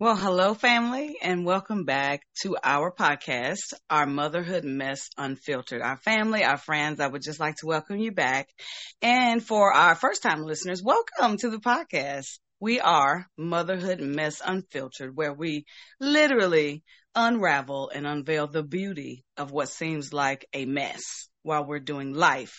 Well, hello, family, and welcome back to our podcast, Our Motherhood Mess Unfiltered. Our family, our friends, I would just like to welcome you back. And for our first time listeners, welcome to the podcast. We are Motherhood Mess Unfiltered, where we literally unravel and unveil the beauty of what seems like a mess while we're doing life,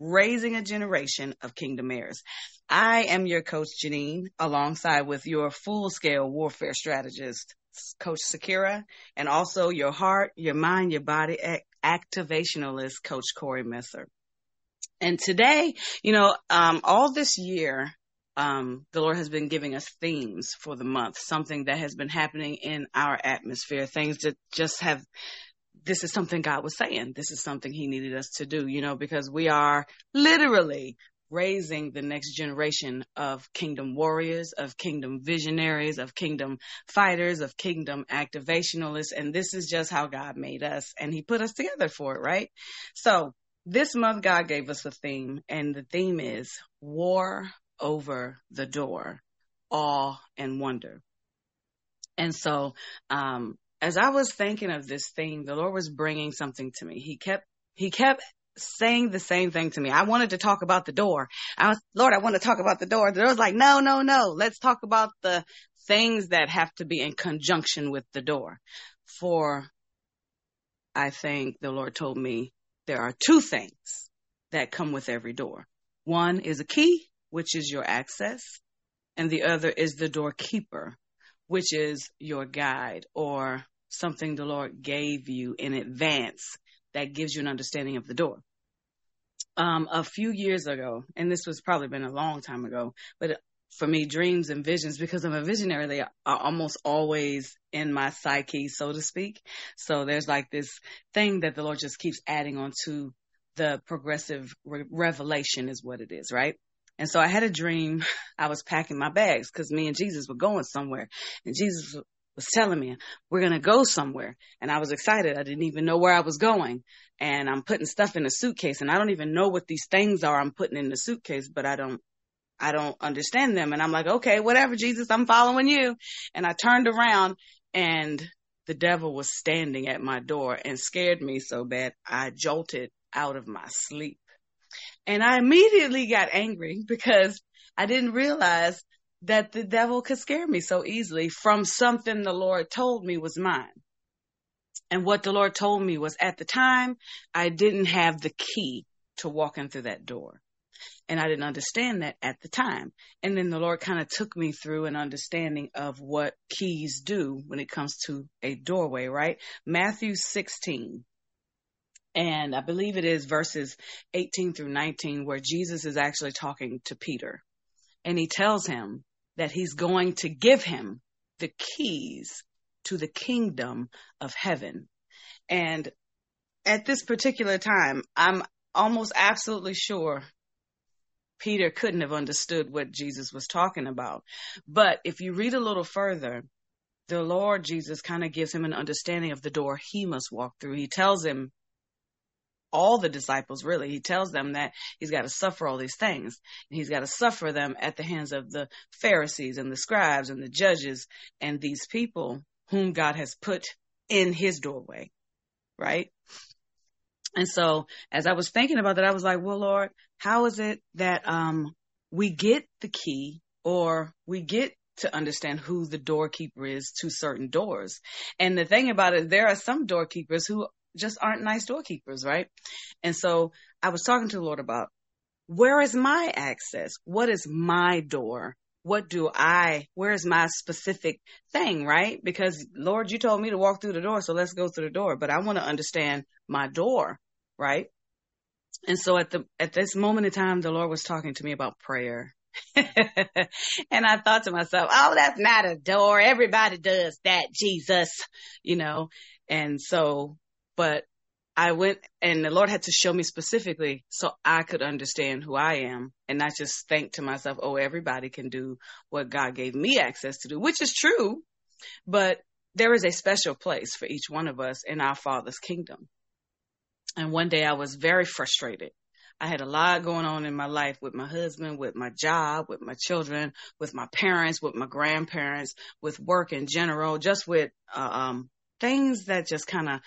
raising a generation of kingdom heirs. I am your coach, Janine, alongside with your full scale warfare strategist, Coach Sakira, and also your heart, your mind, your body activationalist, Coach Corey Messer. And today, you know, um, all this year, um, the Lord has been giving us themes for the month, something that has been happening in our atmosphere, things that just have this is something God was saying. This is something He needed us to do, you know, because we are literally raising the next generation of kingdom warriors, of kingdom visionaries, of kingdom fighters, of kingdom activationalists. And this is just how God made us. And He put us together for it, right? So this month, God gave us a theme, and the theme is war over the door, awe and wonder. And so, um, as I was thinking of this theme, the Lord was bringing something to me. He kept, he kept saying the same thing to me. I wanted to talk about the door. I was, Lord, I want to talk about the door. The Lord was like, no, no, no. Let's talk about the things that have to be in conjunction with the door. For I think the Lord told me there are two things that come with every door. One is a key, which is your access, and the other is the doorkeeper, which is your guide or something the Lord gave you in advance that gives you an understanding of the door. Um, a few years ago, and this was probably been a long time ago, but for me, dreams and visions, because I'm a visionary, they are almost always in my psyche, so to speak. So there's like this thing that the Lord just keeps adding on to the progressive re- revelation is what it is, right? And so I had a dream. I was packing my bags because me and Jesus were going somewhere. And Jesus was telling me we're going to go somewhere. And I was excited. I didn't even know where I was going. And I'm putting stuff in a suitcase and I don't even know what these things are I'm putting in the suitcase, but I don't, I don't understand them. And I'm like, okay, whatever, Jesus, I'm following you. And I turned around and the devil was standing at my door and scared me so bad I jolted out of my sleep. And I immediately got angry because I didn't realize that the devil could scare me so easily from something the Lord told me was mine. And what the Lord told me was at the time, I didn't have the key to walking through that door. And I didn't understand that at the time. And then the Lord kind of took me through an understanding of what keys do when it comes to a doorway, right? Matthew 16. And I believe it is verses 18 through 19 where Jesus is actually talking to Peter. And he tells him that he's going to give him the keys to the kingdom of heaven. And at this particular time, I'm almost absolutely sure Peter couldn't have understood what Jesus was talking about. But if you read a little further, the Lord Jesus kind of gives him an understanding of the door he must walk through. He tells him all the disciples really. He tells them that he's got to suffer all these things. And he's got to suffer them at the hands of the Pharisees and the scribes and the judges and these people whom God has put in his doorway. Right? And so as I was thinking about that, I was like, well, Lord, how is it that um we get the key or we get to understand who the doorkeeper is to certain doors. And the thing about it, there are some doorkeepers who just aren't nice doorkeepers, right? And so I was talking to the Lord about where is my access? What is my door? What do I, where is my specific thing, right? Because Lord, you told me to walk through the door, so let's go through the door, but I want to understand my door, right? And so at the, at this moment in time, the Lord was talking to me about prayer. and I thought to myself, oh, that's not a door. Everybody does that, Jesus, you know? And so but I went and the Lord had to show me specifically so I could understand who I am and not just think to myself, oh, everybody can do what God gave me access to do, which is true. But there is a special place for each one of us in our Father's kingdom. And one day I was very frustrated I had a lot going on in my life with my husband, with my job, with my children, with my parents, with my grandparents, with work in general, just with uh, um, things that just kind of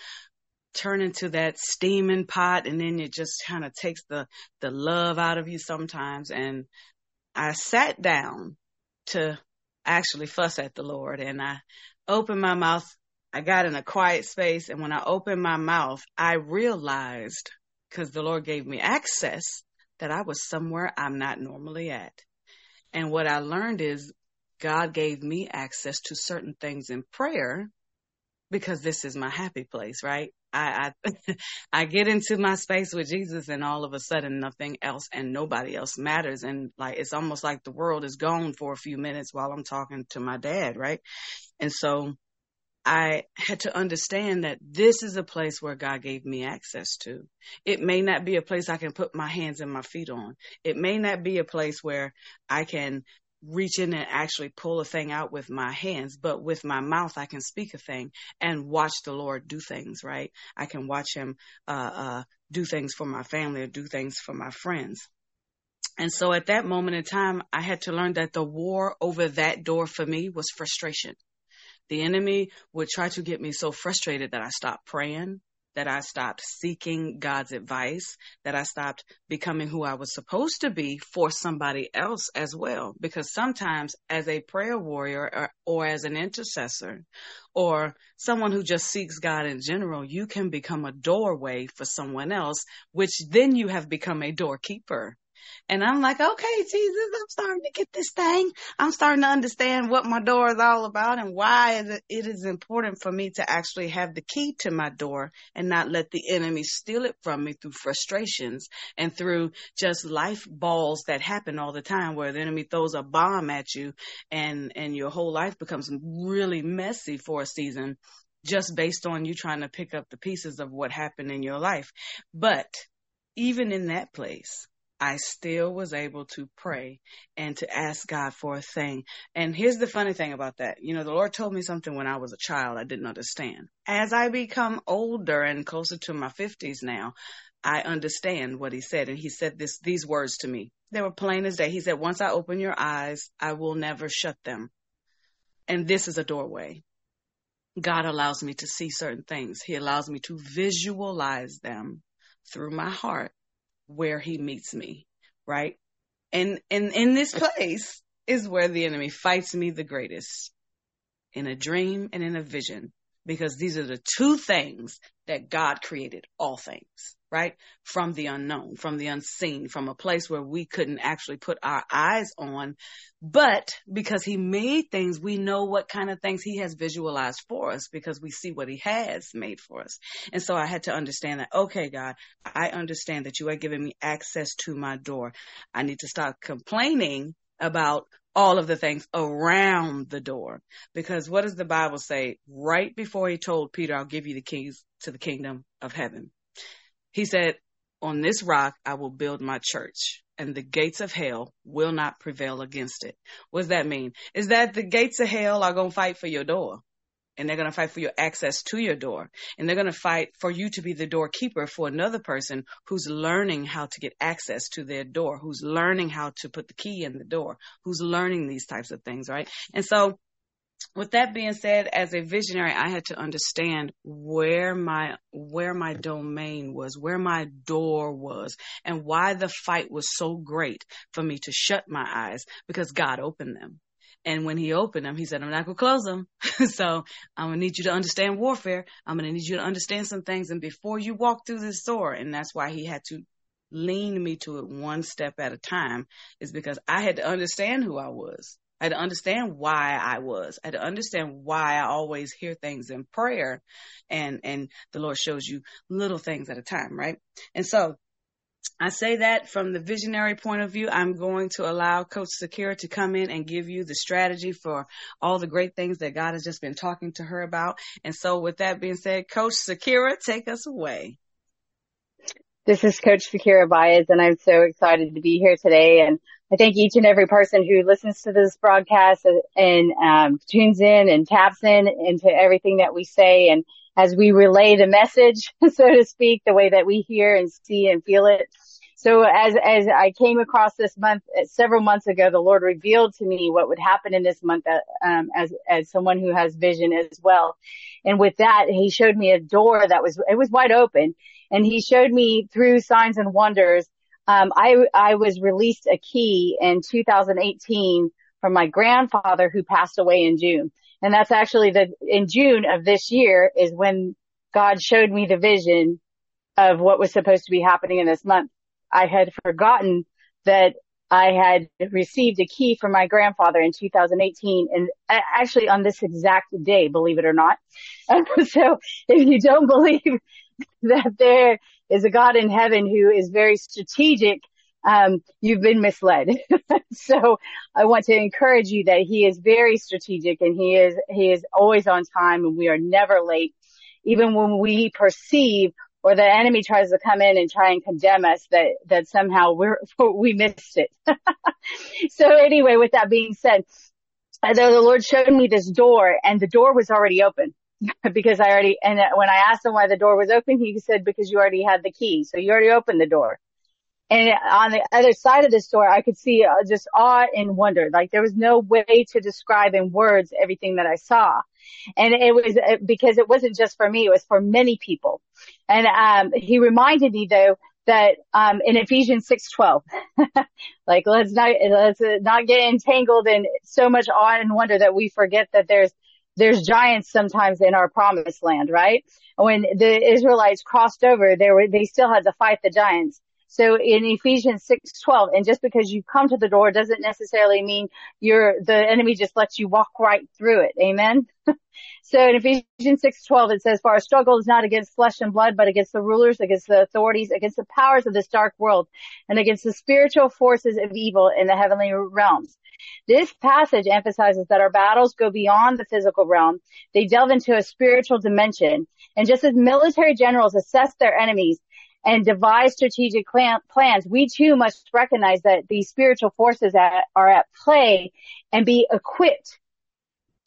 turn into that steaming pot and then it just kind of takes the the love out of you sometimes. And I sat down to actually fuss at the Lord and I opened my mouth I got in a quiet space and when I opened my mouth I realized because the Lord gave me access that I was somewhere I'm not normally at. And what I learned is God gave me access to certain things in prayer because this is my happy place, right? I, I, I get into my space with Jesus and all of a sudden nothing else and nobody else matters. And like, it's almost like the world is gone for a few minutes while I'm talking to my dad, right? And so I had to understand that this is a place where God gave me access to. It may not be a place I can put my hands and my feet on. It may not be a place where I can reach in and actually pull a thing out with my hands, but with my mouth, I can speak a thing and watch the Lord do things, right? I can watch him, uh, uh, do things for my family or do things for my friends. And so at that moment in time, I had to learn that the war over that door for me was frustration. The enemy would try to get me so frustrated that I stopped praying, that I stopped seeking God's advice, that I stopped becoming who I was supposed to be for somebody else as well. Because sometimes as a prayer warrior or, or, as an intercessor or someone who just seeks God in general, you can become a doorway for someone else, which then you have become a doorkeeper. And I'm like, okay, Jesus, I'm starting to get this thing. I'm starting to understand what my door is all about and why it is important for me to actually have the key to my door and not let the enemy steal it from me through frustrations and through just life balls that happen all the time where the enemy throws a bomb at you and, and your whole life becomes really messy for a season just based on you trying to pick up the pieces of what happened in your life. But even in that place, I still was able to pray and to ask God for a thing. And here's the funny thing about that. You know, the Lord told me something when I was a child I didn't understand. As I become older and closer to my 50s now, I understand what he said. And he said this, these words to me. They were plain as day. He said, once I open your eyes, I will never shut them. And this is a doorway. God allows me to see certain things. He allows me to visualize them through my heart where he meets me, right? And and in this place is where the enemy fights me the greatest. In a dream and in a vision. Because these are the two things that God created all things right? From the unknown, from the unseen, from a place where we couldn't actually put our eyes on. But because he made things, we know what kind of things he has visualized for us because we see what he has made for us. And so I had to understand that, okay, God, I understand that you are giving me access to my door. I need to stop complaining about all of the things around the door. Because what does the Bible say? Right before he told Peter, I'll give you the keys to the kingdom of heaven. He said, on this rock I will build my church and the gates of hell will not prevail against it. What does that mean? Is that the gates of hell are going to fight for your door and they're going to fight for your access to your door and they're going to fight for you to be the doorkeeper for another person who's learning how to get access to their door, who's learning how to put the key in the door, who's learning these types of things, right? And so with that being said, as a visionary, I had to understand where my where my domain was, where my door was, and why the fight was so great for me to shut my eyes because God opened them. And when he opened them, he said, I'm not going to close them. so I'm going to need you to understand warfare. I'm going to need you to understand some things. And before you walk through this door, and that's why he had to lean me to it one step at a time, is because I had to understand who I was. I had to understand why I was. I had to understand why I always hear things in prayer and, and the Lord shows you little things at a time, right? And so I say that from the visionary point of view. I'm going to allow Coach Sakira to come in and give you the strategy for all the great things that God has just been talking to her about. And so with that being said, Coach Sakira, take us away. This is Coach Sakira Baez and I'm so excited to be here today and I thank each and every person who listens to this broadcast and, um, tunes in and taps in into everything that we say. And as we relay the message, so to speak, the way that we hear and see and feel it. So as, as I came across this month, uh, several months ago, the Lord revealed to me what would happen in this month, uh, um, as, as someone who has vision as well. And with that, he showed me a door that was, it was wide open and he showed me through signs and wonders. Um, I, I was released a key in 2018 from my grandfather who passed away in June. And that's actually the, in June of this year is when God showed me the vision of what was supposed to be happening in this month. I had forgotten that I had received a key from my grandfather in 2018 and actually on this exact day, believe it or not. so if you don't believe that there is a God in heaven who is very strategic, um, you've been misled. so I want to encourage you that he is very strategic and he is, he is always on time and we are never late. Even when we perceive or the enemy tries to come in and try and condemn us that, that somehow we're, we missed it. so anyway, with that being said, the Lord showed me this door and the door was already open because I already, and when I asked him why the door was open, he said, because you already had the key. So you already opened the door. And on the other side of the store, I could see uh, just awe and wonder. Like there was no way to describe in words everything that I saw. And it was uh, because it wasn't just for me, it was for many people. And, um, he reminded me though that, um, in Ephesians 6:12, like let's not, let's not get entangled in so much awe and wonder that we forget that there's, there's giants sometimes in our promised land, right? When the Israelites crossed over, they were, they still had to fight the giants. So in Ephesians 6:12, and just because you come to the door doesn't necessarily mean you're the enemy just lets you walk right through it. Amen. so in Ephesians 6:12 it says, "For our struggle is not against flesh and blood, but against the rulers, against the authorities, against the powers of this dark world, and against the spiritual forces of evil in the heavenly realms." This passage emphasizes that our battles go beyond the physical realm. They delve into a spiritual dimension. And just as military generals assess their enemies, and devise strategic plans, we too must recognize that these spiritual forces are at play and be equipped.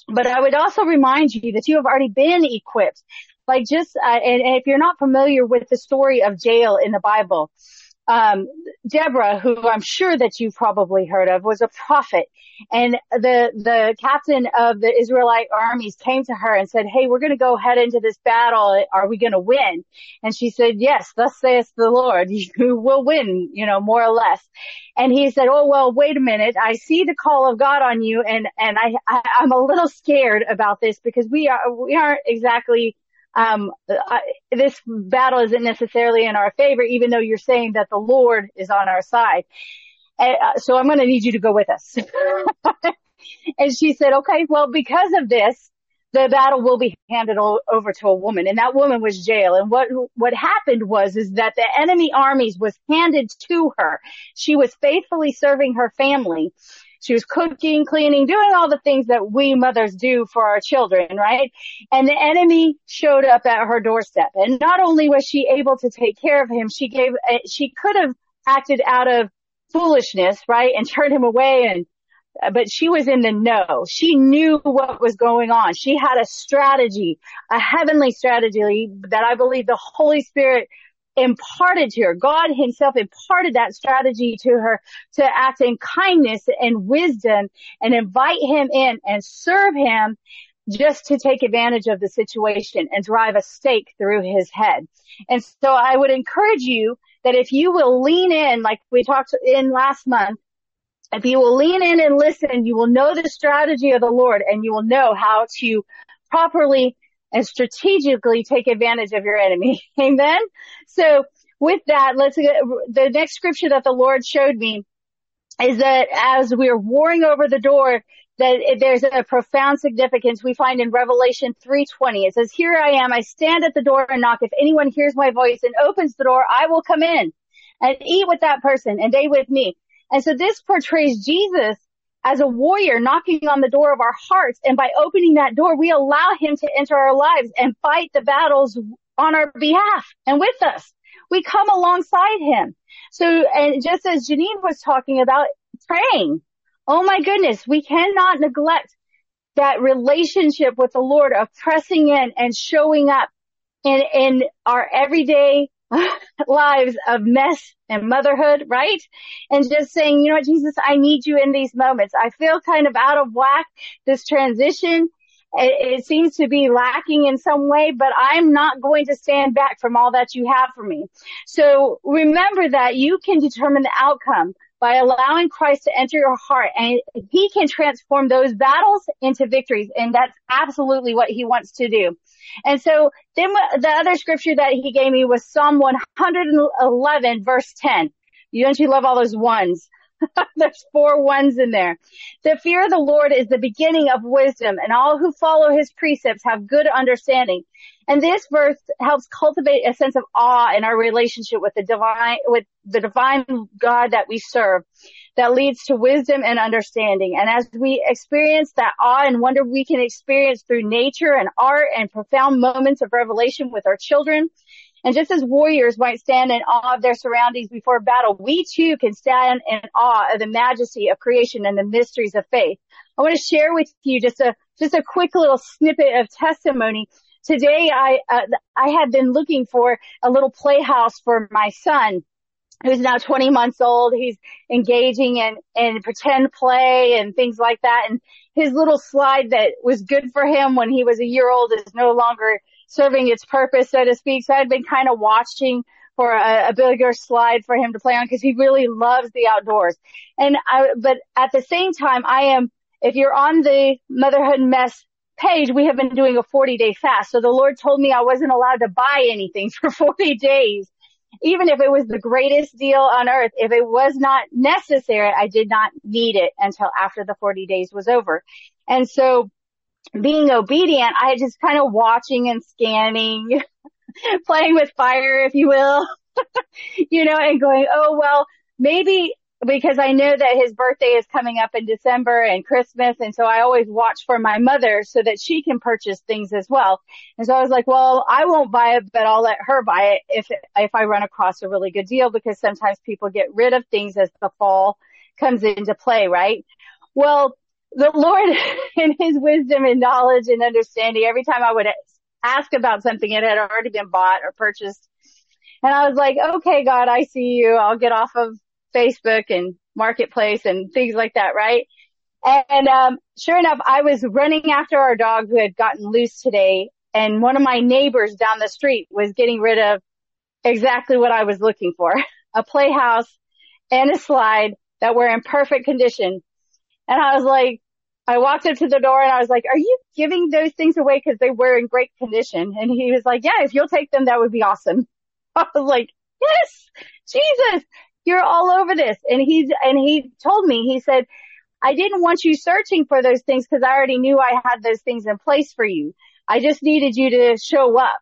But I would also remind you that you have already been equipped. Like just, uh, and, and if you're not familiar with the story of Jael in the Bible, um, Deborah, who I'm sure that you've probably heard of, was a prophet. And the, the captain of the Israelite armies came to her and said, Hey, we're going to go head into this battle. Are we going to win? And she said, yes, thus saith the Lord, you will win, you know, more or less. And he said, Oh, well, wait a minute. I see the call of God on you. And, and I, I I'm a little scared about this because we are, we aren't exactly um, I, this battle isn't necessarily in our favor, even though you're saying that the Lord is on our side. And, uh, so I'm going to need you to go with us. and she said, okay, well, because of this, the battle will be handed over to a woman and that woman was Jael. And what, what happened was, is that the enemy armies was handed to her. She was faithfully serving her family she was cooking, cleaning, doing all the things that we mothers do for our children, right? And the enemy showed up at her doorstep. And not only was she able to take care of him, she gave, she could have acted out of foolishness, right? And turned him away and but she was in the know. She knew what was going on. She had a strategy, a heavenly strategy that I believe the Holy Spirit imparted to her. God himself imparted that strategy to her to act in kindness and wisdom and invite him in and serve him just to take advantage of the situation and drive a stake through his head. And so I would encourage you that if you will lean in, like we talked in last month, if you will lean in and listen, you will know the strategy of the Lord and you will know how to properly and strategically take advantage of your enemy. Amen. So with that, let's get the next scripture that the Lord showed me is that as we're warring over the door, that there's a profound significance we find in Revelation 3:20. It says, "Here I am. I stand at the door and knock. If anyone hears my voice and opens the door, I will come in and eat with that person and they with me." And so this portrays Jesus as a warrior knocking on the door of our hearts. And by opening that door, we allow him to enter our lives and fight the battles on our behalf and with us. We come alongside him. So, and just as Janine was talking about praying, oh my goodness, we cannot neglect that relationship with the Lord of pressing in and showing up in, in our everyday lives of mess and motherhood, right? And just saying, you know what, Jesus, I need you in these moments. I feel kind of out of whack, this transition. It, it seems to be lacking in some way, but I'm not going to stand back from all that you have for me. So remember that you can determine the outcome by allowing Christ to enter your heart and he can transform those battles into victories. And that's absolutely what he wants to do. And so then the other scripture that he gave me was Psalm 111 verse 10. You don't you love all those ones? There's four ones in there. The fear of the Lord is the beginning of wisdom and all who follow his precepts have good understanding. And this verse helps cultivate a sense of awe in our relationship with the divine, with the divine God that we serve that leads to wisdom and understanding. And as we experience that awe and wonder we can experience through nature and art and profound moments of revelation with our children, and just as warriors might stand in awe of their surroundings before battle, we too can stand in awe of the majesty of creation and the mysteries of faith. I want to share with you just a, just a quick little snippet of testimony. Today I, uh, I had been looking for a little playhouse for my son who's now 20 months old. He's engaging in, in pretend play and things like that. And his little slide that was good for him when he was a year old is no longer serving its purpose, so to speak. So I've been kind of watching for a, a bigger slide for him to play on because he really loves the outdoors. And I, but at the same time, I am, if you're on the motherhood mess page, we have been doing a 40 day fast. So the Lord told me I wasn't allowed to buy anything for 40 days. Even if it was the greatest deal on earth, if it was not necessary, I did not need it until after the 40 days was over. And so being obedient, I just kind of watching and scanning, playing with fire, if you will, you know, and going, oh, well, maybe because I know that his birthday is coming up in December and Christmas. And so I always watch for my mother so that she can purchase things as well. And so I was like, well, I won't buy it, but I'll let her buy it if, if I run across a really good deal because sometimes people get rid of things as the fall comes into play, right? Well, the Lord in his wisdom and knowledge and understanding, every time I would ask about something, it had already been bought or purchased. And I was like, okay, God, I see you. I'll get off of Facebook and marketplace and things like that, right? And, um, sure enough, I was running after our dog who had gotten loose today and one of my neighbors down the street was getting rid of exactly what I was looking for. A playhouse and a slide that were in perfect condition. And I was like, I walked up to the door and I was like, are you giving those things away because they were in great condition? And he was like, yeah, if you'll take them, that would be awesome. I was like, yes, Jesus, you're all over this. And he's, and he told me, he said, I didn't want you searching for those things because I already knew I had those things in place for you. I just needed you to show up.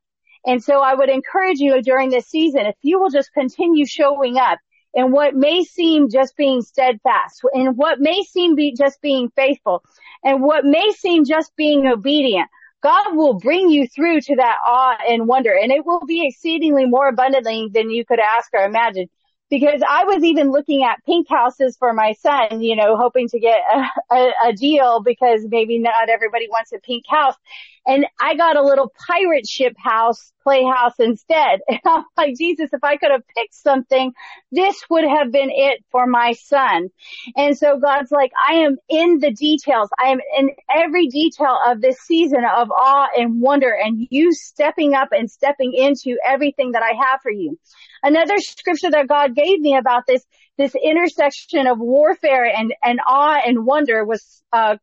And so I would encourage you during this season, if you will just continue showing up and what may seem just being steadfast and what may seem be just being faithful and what may seem just being obedient. God will bring you through to that awe and wonder and it will be exceedingly more abundantly than you could ask or imagine because I was even looking at pink houses for my son, you know, hoping to get a, a, a, deal because maybe not everybody wants a pink house. And I got a little pirate ship house, playhouse instead. And I'm like, Jesus, if I could have picked something, this would have been it for my son. And so God's like, I am in the details. I am in every detail of this season of awe and wonder and you stepping up and stepping into everything that I have for you. Another scripture that God gave me about this, this intersection of warfare and, and awe and wonder was, uh,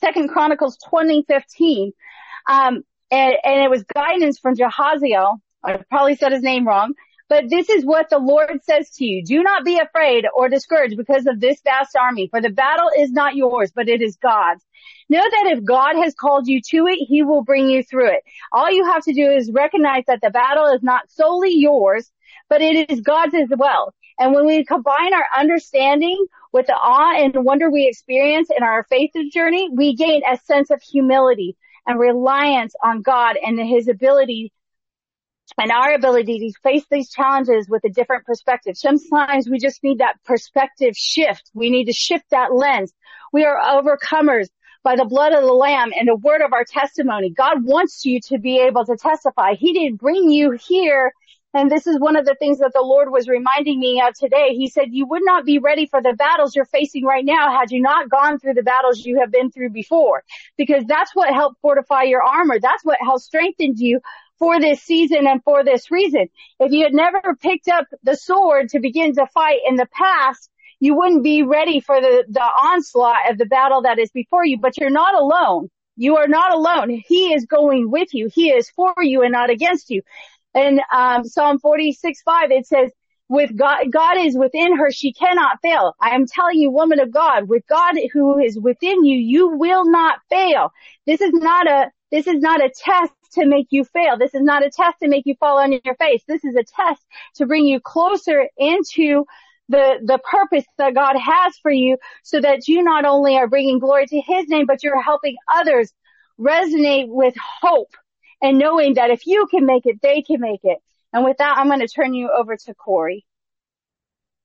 Second Chronicles 2015. Um, and, and it was guidance from Jahaziel. I probably said his name wrong, but this is what the Lord says to you. Do not be afraid or discouraged because of this vast army, for the battle is not yours, but it is God's. Know that if God has called you to it, He will bring you through it. All you have to do is recognize that the battle is not solely yours, but it is God's as well. And when we combine our understanding with the awe and wonder we experience in our faith journey, we gain a sense of humility and reliance on God and His ability and our ability to face these challenges with a different perspective. Sometimes we just need that perspective shift. We need to shift that lens. We are overcomers by the blood of the lamb and the word of our testimony. God wants you to be able to testify. He didn't bring you here And this is one of the things that the Lord was reminding me of today. He said, you would not be ready for the battles you're facing right now had you not gone through the battles you have been through before. Because that's what helped fortify your armor. That's what helped strengthen you for this season and for this reason. If you had never picked up the sword to begin to fight in the past, you wouldn't be ready for the, the onslaught of the battle that is before you, but you're not alone. You are not alone. He is going with you. He is for you and not against you. In um, Psalm 46, 5, it says, with God, God is within her, she cannot fail. I am telling you, woman of God, with God who is within you, you will not fail. This is not a, this is not a test to make you fail. This is not a test to make you fall on your face. This is a test to bring you closer into the, the purpose that God has for you so that you not only are bringing glory to his name, but you're helping others resonate with hope and knowing that if you can make it, they can make it. And with that, I'm going to turn you over to Corey.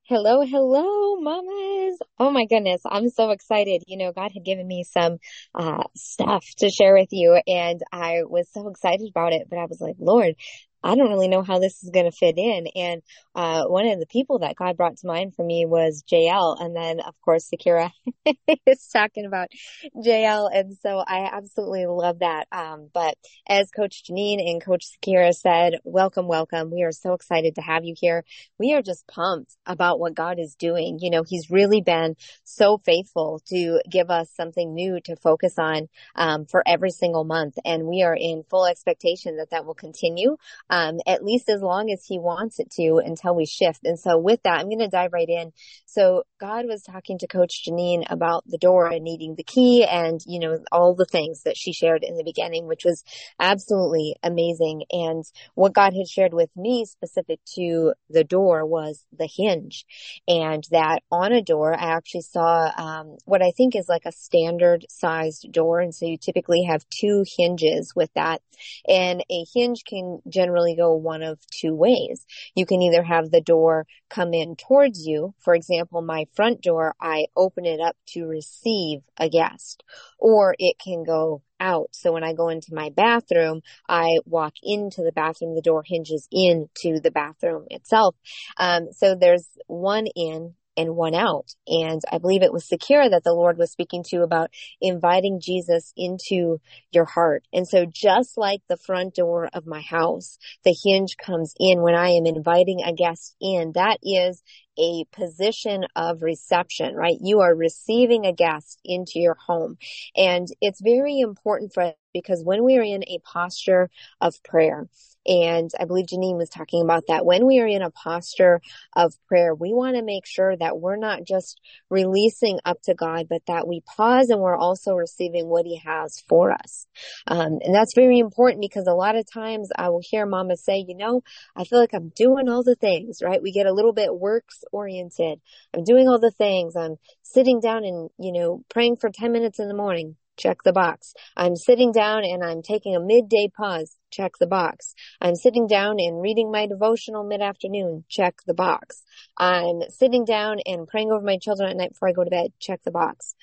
Hello, hello, mamas. Oh my goodness. I'm so excited. You know, God had given me some, uh, stuff to share with you and I was so excited about it, but I was like, Lord, I don't really know how this is going to fit in. And uh, one of the people that God brought to mind for me was Jael. And then, of course, Sakira is talking about Jael. And so I absolutely love that. Um, but as Coach Janine and Coach Sakira said, welcome, welcome. We are so excited to have you here. We are just pumped about what God is doing. You know, He's really been so faithful to give us something new to focus on um, for every single month. And we are in full expectation that that will continue um, at least as long as he wants it to until we shift. And so with that, I'm going to dive right in. So God was talking to Coach Janine about the door and needing the key and, you know, all the things that she shared in the beginning, which was absolutely amazing. And what God had shared with me specific to the door was the hinge and that on a door, I actually saw, um, what I think is like a standard sized door. And so you typically have two hinges with that and a hinge can generally really go one of two ways. You can either have the door come in towards you. For example, my front door, I open it up to receive a guest or it can go out. So when I go into my bathroom, I walk into the bathroom, the door hinges into the bathroom itself. Um, so there's one in and one out. And I believe it was Sakira that the Lord was speaking to about inviting Jesus into your heart. And so just like the front door of my house, the hinge comes in when I am inviting a guest in. That is a position of reception, right? You are receiving a guest into your home. And it's very important for us because when we are in a posture of prayer, and I believe Janine was talking about that. When we are in a posture of prayer, we want to make sure that we're not just releasing up to God, but that we pause and we're also receiving what He has for us. Um, and that's very important because a lot of times I will hear mama say, you know, I feel like I'm doing all the things, right? We get a little bit works oriented. I'm doing all the things. I'm sitting down and, you know, praying for 10 minutes in the morning check the box. I'm sitting down and I'm taking a midday pause, check the box. I'm sitting down and reading my devotional mid-afternoon, check the box. I'm sitting down and praying over my children at night before I go to bed, check the box.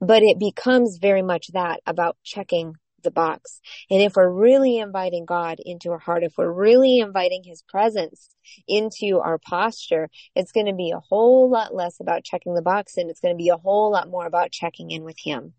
But it becomes very much that about checking the box. And if we're really inviting God into our heart, if we're really inviting his presence into our posture, it's going to be a whole lot less about checking the box and it's going to be a whole lot more about checking in with him.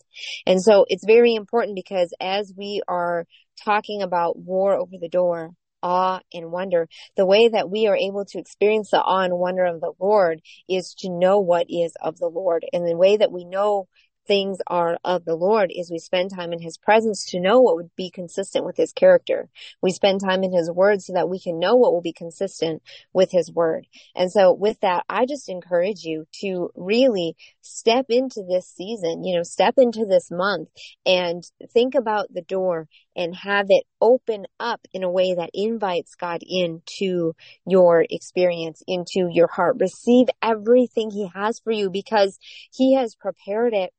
And so it's very important because as we are talking about war over the door, awe and wonder. The way that we are able to experience the awe and wonder of the Lord is to know what is of the Lord. And the way that we know things are of the Lord is we spend time in his presence to know what would be consistent with his character. We spend time in his word so that we can know what will be consistent with his word. And so with that, I just encourage you to really step into this season, you know, step into this month and think about the door and have it open up in a way that invites God into your experience, into your heart. Receive everything he has for you because he has prepared it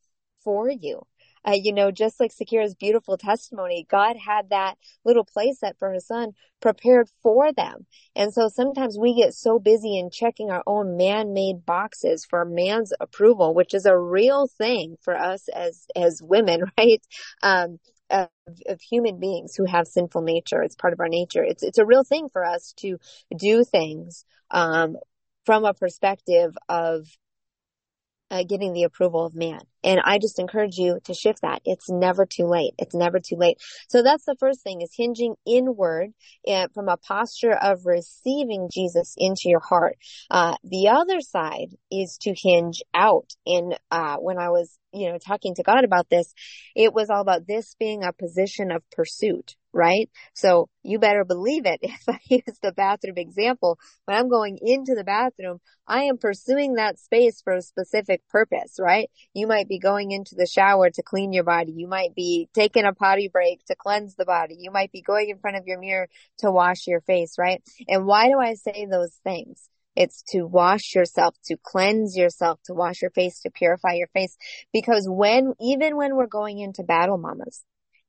for you. Uh, you know, just like Sakira's beautiful testimony, God had that little playset for her son prepared for them. And so sometimes we get so busy in checking our own man-made boxes for man's approval, which is a real thing for us as, as women, right? Um, of, of human beings who have sinful nature. It's part of our nature. It's it's a real thing for us to do things um, from a perspective of uh, getting the approval of man. And I just encourage you to shift that. It's never too late. It's never too late. So that's the first thing is hinging inward and from a posture of receiving Jesus into your heart. Uh, the other side is to hinge out. And, uh, when I was, you know, talking to God about this, it was all about this being a position of pursuit, right? So you better believe it. If I use the bathroom example, when I'm going into the bathroom, I am pursuing that space for a specific purpose, right? You might be going into the shower to clean your body. You might be taking a potty break to cleanse the body. You might be going in front of your mirror to wash your face, right? And why do I say those things? It's to wash yourself, to cleanse yourself, to wash your face, to purify your face. Because when, even when we're going into battle, mamas,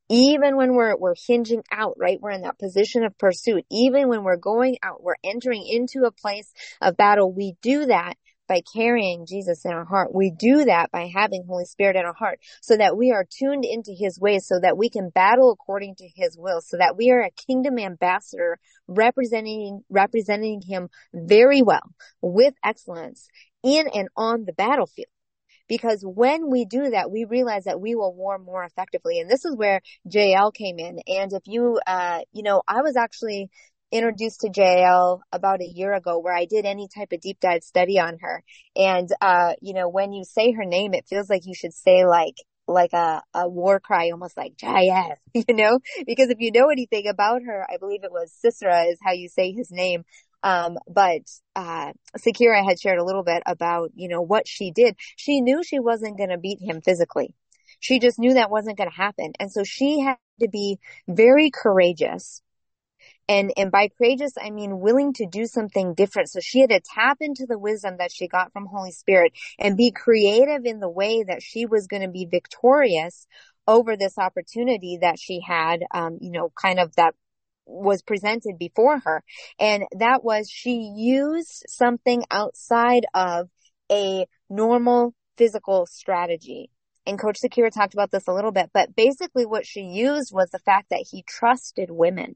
even when we're, we're hinging out, right? We're in that position of pursuit. Even when we're going out, we're entering into a place of battle. We do that by carrying Jesus in our heart. We do that by having Holy Spirit in our heart so that we are tuned into his ways so that we can battle according to his will so that we are a kingdom ambassador representing, representing him very well with excellence in and on the battlefield. Because when we do that, we realize that we will war more effectively. And this is where Jael came in. And if you, uh, you know, I was actually introduced to Jael about a year ago where I did any type of deep dive study on her. And, uh, you know, when you say her name, it feels like you should say like, like a, a war cry, almost like Jael, you know, because if you know anything about her, I believe it was Sisera is how you say his name. Um, but, uh, Sakira had shared a little bit about, you know, what she did. She knew she wasn't going to beat him physically. She just knew that wasn't going to happen. And so she had to be very courageous and and by courageous i mean willing to do something different. So she had to tap into the wisdom that she got from holy spirit and be creative in the way that she was going to be victorious over this opportunity that she had um, you know kind of that was presented before her. And that was she used something outside of a normal physical strategy. And coach Sakira talked about this a little bit, but basically what she used was the fact that he trusted women.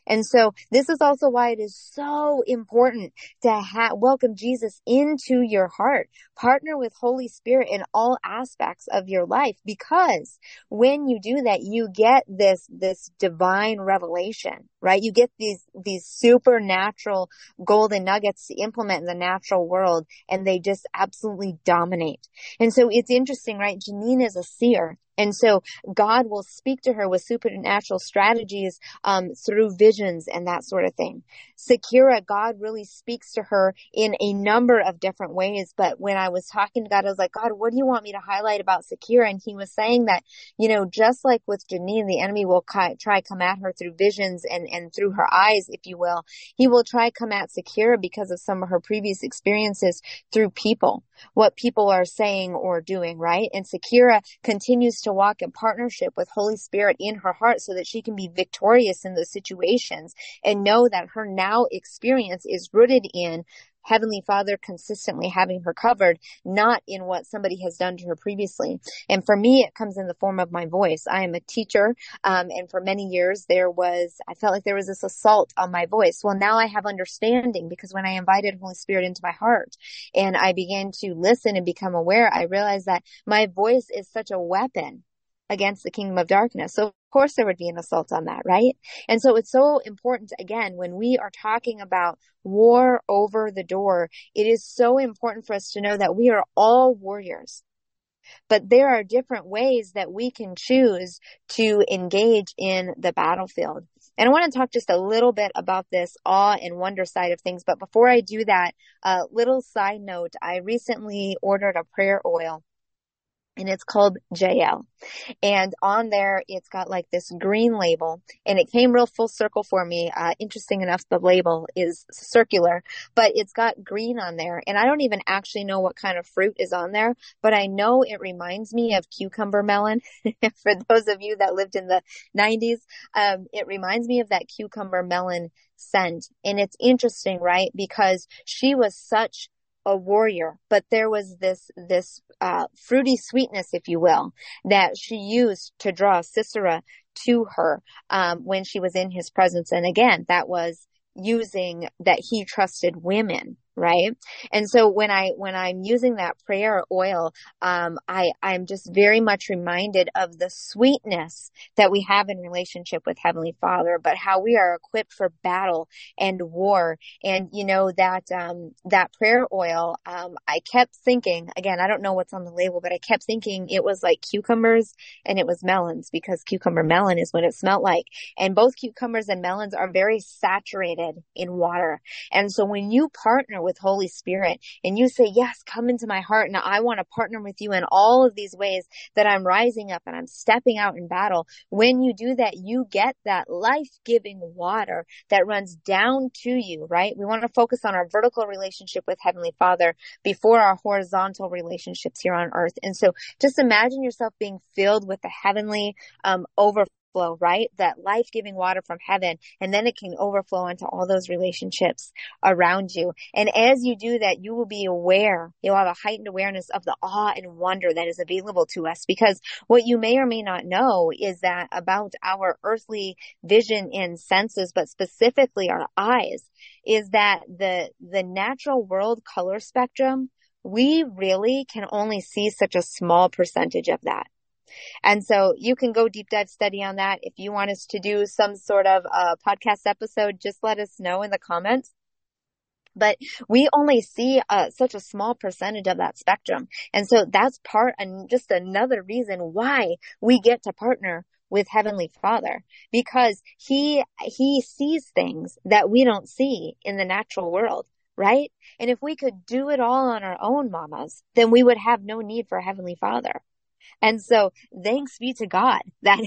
And so this is also why it is so important to ha- welcome Jesus into your heart. Partner with Holy Spirit in all aspects of your life because when you do that, you get this, this divine revelation, right? You get these, these supernatural golden nuggets to implement in the natural world and they just absolutely dominate. And so it's interesting, right? Janine is a seer. And so God will speak to her with supernatural strategies um, through visions and that sort of thing. Sakira, God really speaks to her in a number of different ways. But when I was talking to God, I was like, God, what do you want me to highlight about Sakira? And he was saying that, you know, just like with Janine, the enemy will try come at her through visions and, and through her eyes, if you will. He will try come at Sakira because of some of her previous experiences through people, what people are saying or doing, right? And Sakira continues to walk in partnership with Holy Spirit in her heart so that she can be victorious in those situations and know that her now experience is rooted in Heavenly Father consistently having her covered, not in what somebody has done to her previously. And for me, it comes in the form of my voice. I am a teacher, um, and for many years there was, I felt like there was this assault on my voice. Well, now I have understanding because when I invited Holy Spirit into my heart and I began to listen and become aware, I realized that my voice is such a weapon against the kingdom of darkness. So of course there would be an assault on that, right? And so it's so important again when we are talking about war over the door, it is so important for us to know that we are all warriors. But there are different ways that we can choose to engage in the battlefield. And I want to talk just a little bit about this awe and wonder side of things. But before I do that, a little side note, I recently ordered a prayer oil and it's called Jael. And on there, it's got like this green label and it came real full circle for me. Uh, interesting enough, the label is circular, but it's got green on there. And I don't even actually know what kind of fruit is on there, but I know it reminds me of cucumber melon. for those of you that lived in the 90s, um, it reminds me of that cucumber melon scent. And it's interesting, right? Because she was such a warrior, but there was this this uh, fruity sweetness, if you will, that she used to draw Sisera to her um, when she was in his presence. And again, that was using that he trusted women right? And so when i when i'm using that prayer oil um i i'm just very much reminded of the sweetness that we have in relationship with heavenly father but how we are equipped for battle and war. And you know that um that prayer oil um i kept thinking again i don't know what's on the label but i kept thinking it was like cucumbers and it was melons because cucumber melon is what it smelled like. And both cucumbers and melons are very saturated in water. And so when you partner with Holy Spirit and you say, yes, come into my heart and I want to partner with you in all of these ways that I'm rising up and I'm stepping out in battle. When you do that, you get that life-giving water that runs down to you, right? We want to focus on our vertical relationship with Heavenly Father before our horizontal relationships here on earth. And so just imagine yourself being filled with the heavenly um, overflow overflow, right? That life giving water from heaven. And then it can overflow into all those relationships around you. And as you do that, you will be aware, you'll have a heightened awareness of the awe and wonder that is available to us. Because what you may or may not know is that about our earthly vision and senses, but specifically our eyes, is that the, the natural world color spectrum, we really can only see such a small percentage of that. And so you can go deep dive study on that. If you want us to do some sort of a podcast episode, just let us know in the comments but we only see uh, such a small percentage of that spectrum. And so that's part and just another reason why we get to partner with Heavenly Father because he, he sees things that we don't see in the natural world. Right. And if we could do it all on our own, mamas, then we would have no need for Heavenly Father. And so thanks be to God that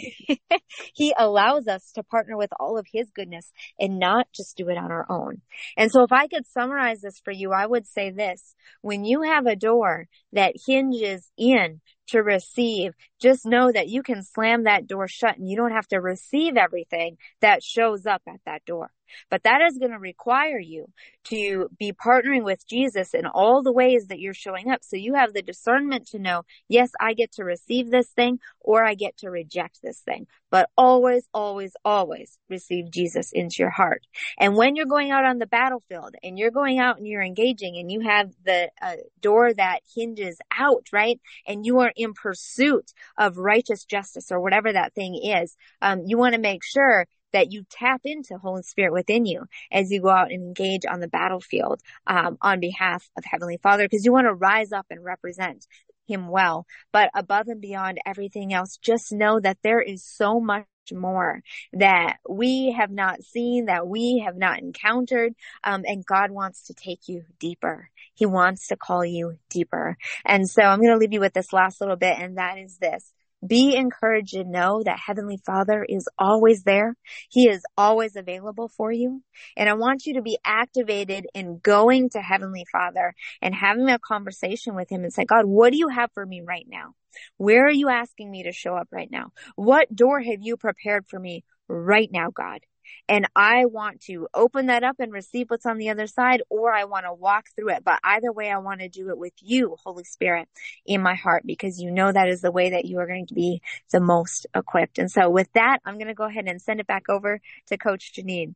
he allows us to partner with all of his goodness and not just do it on our own. And so if I could summarize this for you, I would say this. When you have a door that hinges in to receive, just know that you can slam that door shut and you don't have to receive everything that shows up at that door. But that is going to require you to be partnering with Jesus in all the ways that you're showing up. So you have the discernment to know, yes, I get to receive this thing or I get to reject this thing. But always, always, always receive Jesus into your heart. And when you're going out on the battlefield and you're going out and you're engaging and you have the uh, door that hinges out, right? And you are in pursuit of righteous justice or whatever that thing is, um, you want to make sure that you tap into Holy Spirit within you as you go out and engage on the battlefield um, on behalf of Heavenly Father, because you want to rise up and represent Him well. But above and beyond everything else, just know that there is so much more that we have not seen, that we have not encountered, um, and God wants to take you deeper. He wants to call you deeper. And so I'm going to leave you with this last little bit, and that is this. Be encouraged and know that Heavenly Father is always there. He is always available for you. And I want you to be activated in going to Heavenly Father and having a conversation with Him and say, God, what do you have for me right now? Where are you asking me to show up right now? What door have you prepared for me right now, God? And I want to open that up and receive what's on the other side, or I want to walk through it. But either way, I want to do it with you, Holy Spirit, in my heart, because you know that is the way that you are going to be the most equipped. And so with that, I'm going to go ahead and send it back over to Coach Janine.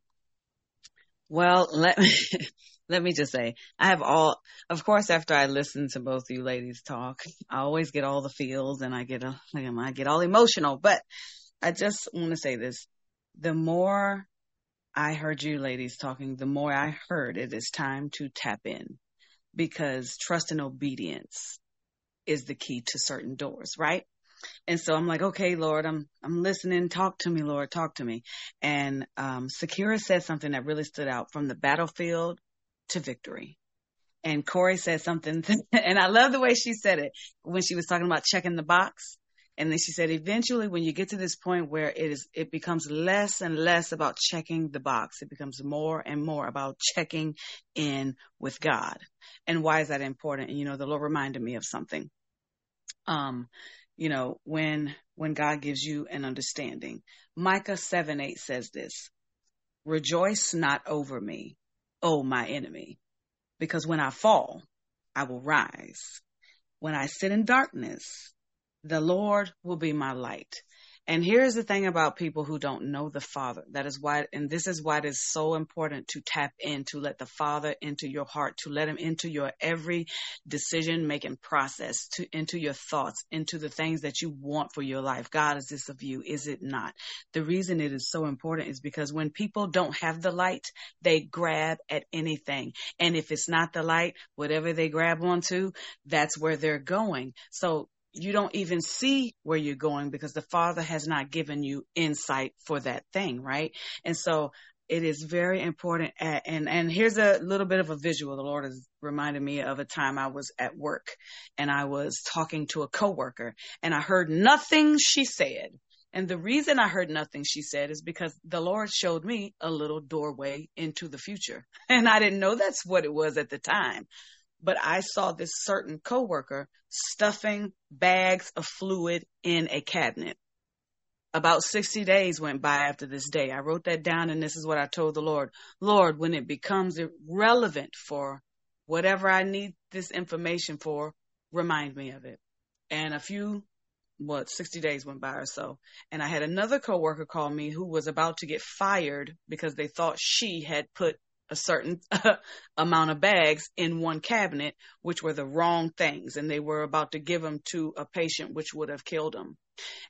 Well, let me, let me just say, I have all, of course, after I listen to both you ladies talk, I always get all the feels and I get, a, I get all emotional, but I just want to say this. The more I heard you ladies talking, the more I heard it is time to tap in because trust and obedience is the key to certain doors, right? And so I'm like, okay, Lord, I'm I'm listening. Talk to me, Lord. Talk to me. And um, said something that really stood out from the battlefield to victory. And Corey said something, and I love the way she said it when she was talking about checking the box. And then she said, eventually, when you get to this point where it is, it becomes less and less about checking the box. It becomes more and more about checking in with God. And why is that important? And, you know, the Lord reminded me of something. Um, you know, when, when God gives you an understanding, Micah 7, 8 says this, rejoice not over me, O my enemy, because when I fall, I will rise. When I sit in darkness, the Lord will be my light. And here's the thing about people who don't know the Father. That is why, and this is why it is so important to tap in, to let the Father into your heart, to let Him into your every decision making process, to into your thoughts, into the things that you want for your life. God, is this of you? Is it not? The reason it is so important is because when people don't have the light, they grab at anything. And if it's not the light, whatever they grab onto, that's where they're going. So you don't even see where you're going because the father has not given you insight for that thing right? And so it is very important at, and and here's a little bit of a visual. The lord has reminded me of a time i was at work and i was talking to a coworker and i heard nothing she said. And the reason I heard nothing she said is because the Lord showed me a little doorway into the future. And I didn't know that's what it was at the time but I saw this certain coworker stuffing bags of fluid in a cabinet. About 60 days went by after this day. I wrote that down and this is what I told the Lord. Lord, when it becomes relevant for whatever I need this information for, remind me of it. And a few what 60 days went by or so and i had another coworker call me who was about to get fired because they thought she had put a certain amount of bags in one cabinet, which were the wrong things, and they were about to give them to a patient, which would have killed him.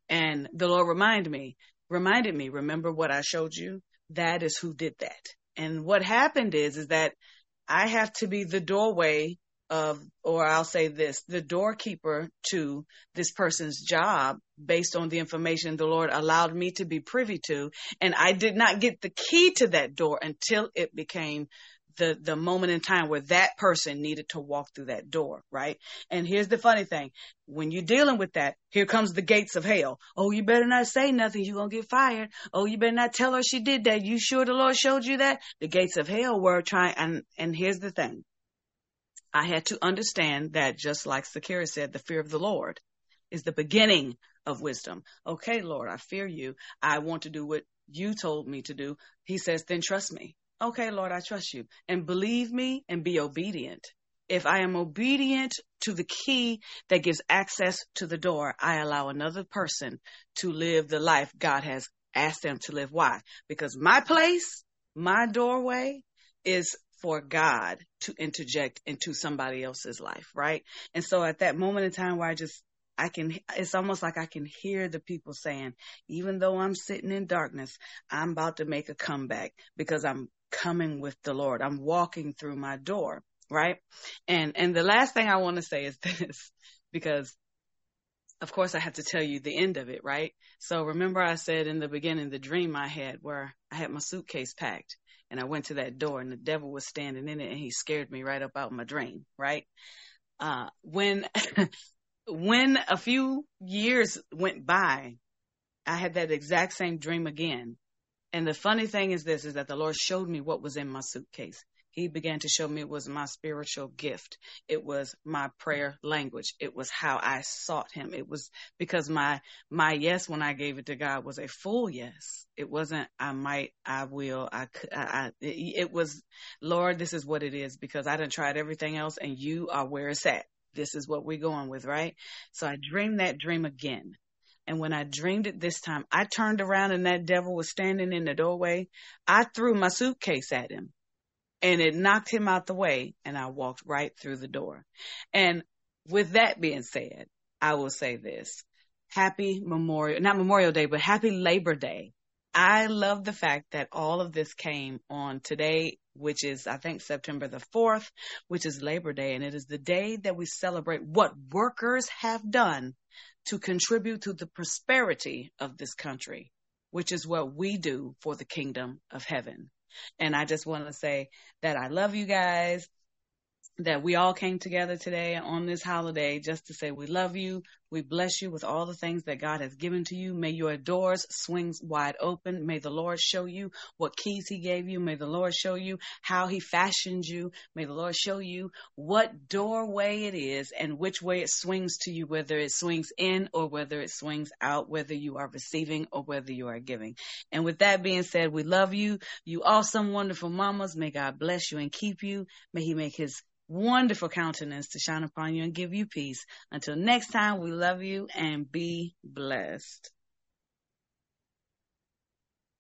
And the Lord reminded me, reminded me, remember what I showed you? That is who did that. And what happened is, is that I have to be the doorway of, or I'll say this, the doorkeeper to this person's job based on the information the Lord allowed me to be privy to. And I did not get the key to that door until it became the, the moment in time where that person needed to walk through that door, right? And here's the funny thing. When you're dealing with that, here comes the gates of hell. Oh, you better not say nothing. You're going to get fired. Oh, you better not tell her she did that. You sure the Lord showed you that? The gates of hell were trying, and, and here's the thing. I had to understand that just like Sakira said, the fear of the Lord is the beginning of wisdom. Okay, Lord, I fear you. I want to do what you told me to do. He says, then trust me. Okay, Lord, I trust you. And believe me and be obedient. If I am obedient to the key that gives access to the door, I allow another person to live the life God has asked them to live. Why? Because my place, my doorway is for God to interject into somebody else's life, right? And so at that moment in time where I just I can, it's almost like I can hear the people saying, even though I'm sitting in darkness, I'm about to make a comeback because I'm coming with the Lord. I'm walking through my door, right? And, and the last thing I want to say is this, because of course I have to tell you the end of it, right? So remember I said in the beginning, the dream I had where I had my suitcase packed and I went to that door and the devil was standing in it and he scared me right up out of my dream, right? Uh, when, when a few years went by, I had that exact same dream again. And the funny thing is this, is that the Lord showed me what was in my suitcase he began to show me it was my spiritual gift. It was my prayer language. It was how I sought him. It was because my, my yes when I gave it to God was a full yes. It wasn't, I might, I will, I could, I, it was, Lord, this is what it is because I done tried everything else and you are where it's at. This is what we're going with, right? So I dreamed that dream again. And when I dreamed it this time, I turned around and that devil was standing in the doorway. I threw my suitcase at him and it knocked him out the way and I walked right through the door. And with that being said, I will say this. Happy Memorial, not Memorial Day, but happy Labor Day. I love the fact that all of this came on today, which is, I think, September the 4th, which is Labor Day. And it is the day that we celebrate what workers have done to contribute to the prosperity of this country, which is what we do for the kingdom of heaven. And I just want to say that I love you guys, that we all came together today on this holiday just to say we love you, We bless you with all the things that God has given to you. May your doors swing wide open. May the Lord show you what keys He gave you. May the Lord show you how He fashioned you. May the Lord show you what doorway it is and which way it swings to you, whether it swings in or whether it swings out, whether you are receiving or whether you are giving. And with that being said, we love you. You awesome, wonderful mamas. May God bless you and keep you. May He make His wonderful countenance to shine upon you and give you peace. Until next time, we love you and be blessed.